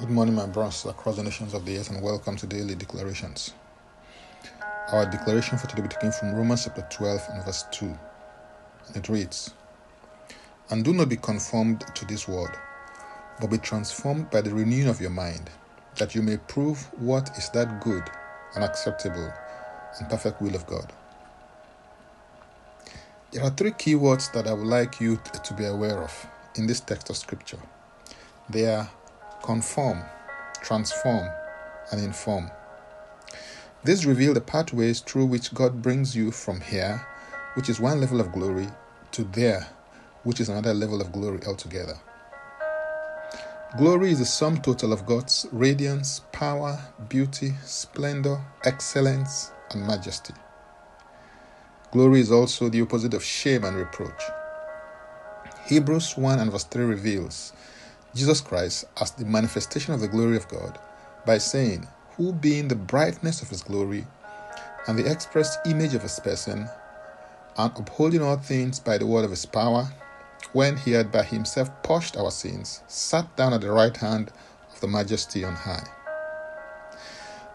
Good morning, my brothers across the nations of the earth, and welcome to Daily Declarations. Our declaration for today will be taken from Romans chapter 12 and verse 2. And it reads And do not be conformed to this world, but be transformed by the renewing of your mind, that you may prove what is that good and acceptable and perfect will of God. There are three key words that I would like you to be aware of in this text of Scripture. They are conform, transform, and inform. These reveal the pathways through which God brings you from here, which is one level of glory, to there, which is another level of glory altogether. Glory is the sum total of God's radiance, power, beauty, splendor, excellence, and majesty. Glory is also the opposite of shame and reproach. Hebrews 1 and verse 3 reveals Jesus Christ as the manifestation of the glory of God by saying, Who being the brightness of his glory and the express image of his person, and upholding all things by the word of his power, when he had by himself purged our sins, sat down at the right hand of the majesty on high.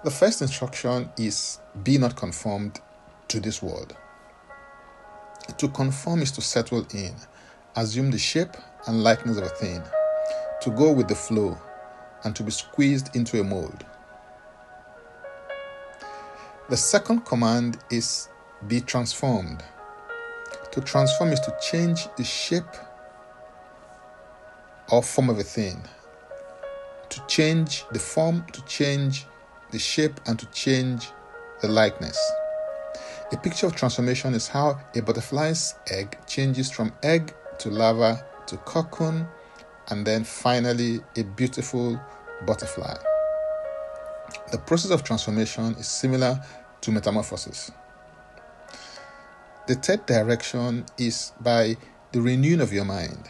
The first instruction is be not conformed to this world. To conform is to settle in, assume the shape and likeness of a thing to go with the flow and to be squeezed into a mold. The second command is be transformed. To transform is to change the shape or form of a thing. To change the form, to change the shape, and to change the likeness. A picture of transformation is how a butterfly's egg changes from egg to larva to cocoon and then finally a beautiful butterfly. The process of transformation is similar to metamorphosis. The third direction is by the renewing of your mind.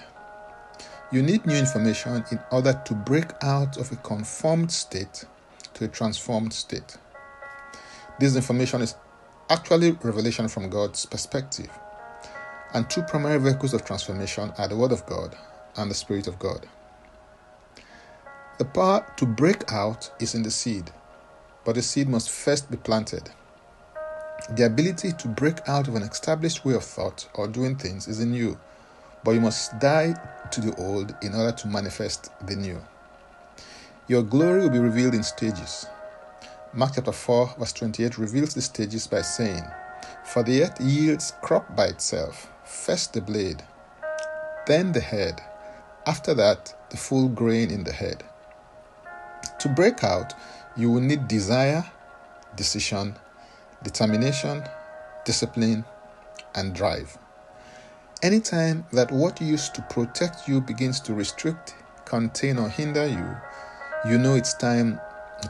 You need new information in order to break out of a conformed state to a transformed state. This information is actually revelation from God's perspective. And two primary vehicles of transformation are the Word of God and the Spirit of God. The power to break out is in the seed, but the seed must first be planted. The ability to break out of an established way of thought or doing things is in you, but you must die to the old in order to manifest the new. Your glory will be revealed in stages. Mark chapter 4, verse 28 reveals the stages by saying, For the earth yields crop by itself, first the blade, then the head, after that, the full grain in the head. To break out, you will need desire, decision, determination, discipline, and drive. Anytime that what used to protect you begins to restrict, contain, or hinder you, you know it's time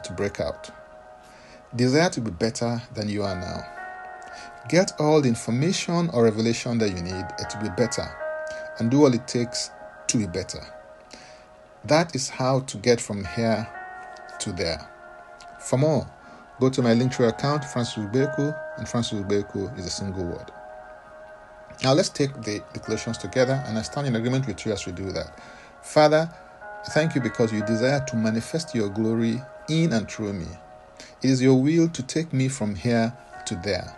to break out. Desire to be better than you are now. Get all the information or revelation that you need to be better and do all it takes to be better. That is how to get from here to there. For more, go to my Linktree account, Francis Ubeku, and Francis Ubeku is a single word. Now let's take the declarations together, and I stand in agreement with you as we do that. Father, thank you because you desire to manifest your glory in and through me. It is your will to take me from here to there.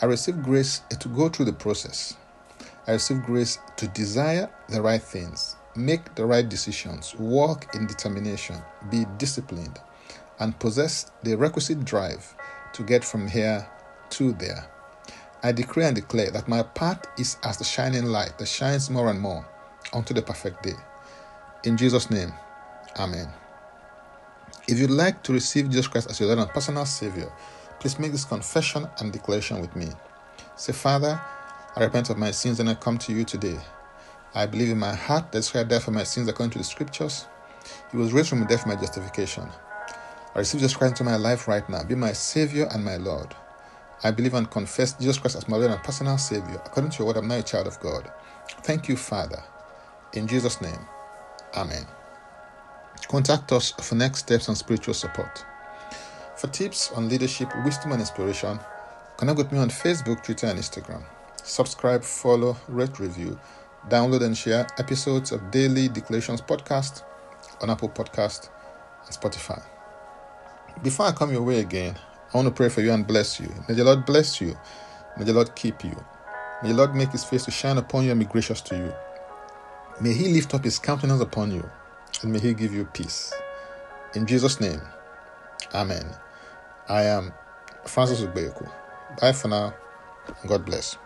I receive grace to go through the process. I receive grace to desire the right things, make the right decisions, walk in determination, be disciplined, and possess the requisite drive to get from here to there. I decree and declare that my path is as the shining light that shines more and more unto the perfect day. In Jesus' name, Amen. If you'd like to receive Jesus Christ as your Lord and personal Savior, please make this confession and declaration with me. Say, Father, I repent of my sins and I come to you today. I believe in my heart that Christ died for my sins according to the scriptures. He was raised from the dead for my justification. I receive Jesus Christ into my life right now. Be my Savior and my Lord. I believe and confess Jesus Christ as my Lord and personal Savior. According to your word, I'm now a child of God. Thank you, Father. In Jesus' name, Amen. Contact us for next steps and spiritual support. For tips on leadership, wisdom, and inspiration, connect with me on Facebook, Twitter, and Instagram. Subscribe, follow, rate, review, download, and share episodes of Daily Declarations Podcast on Apple Podcast, and Spotify. Before I come your way again, I want to pray for you and bless you. May the Lord bless you. May the Lord keep you. May the Lord make his face to shine upon you and be gracious to you. May he lift up his countenance upon you and may he give you peace. In Jesus' name, Amen. I am Francis Ugbeku. Bye for now. God bless.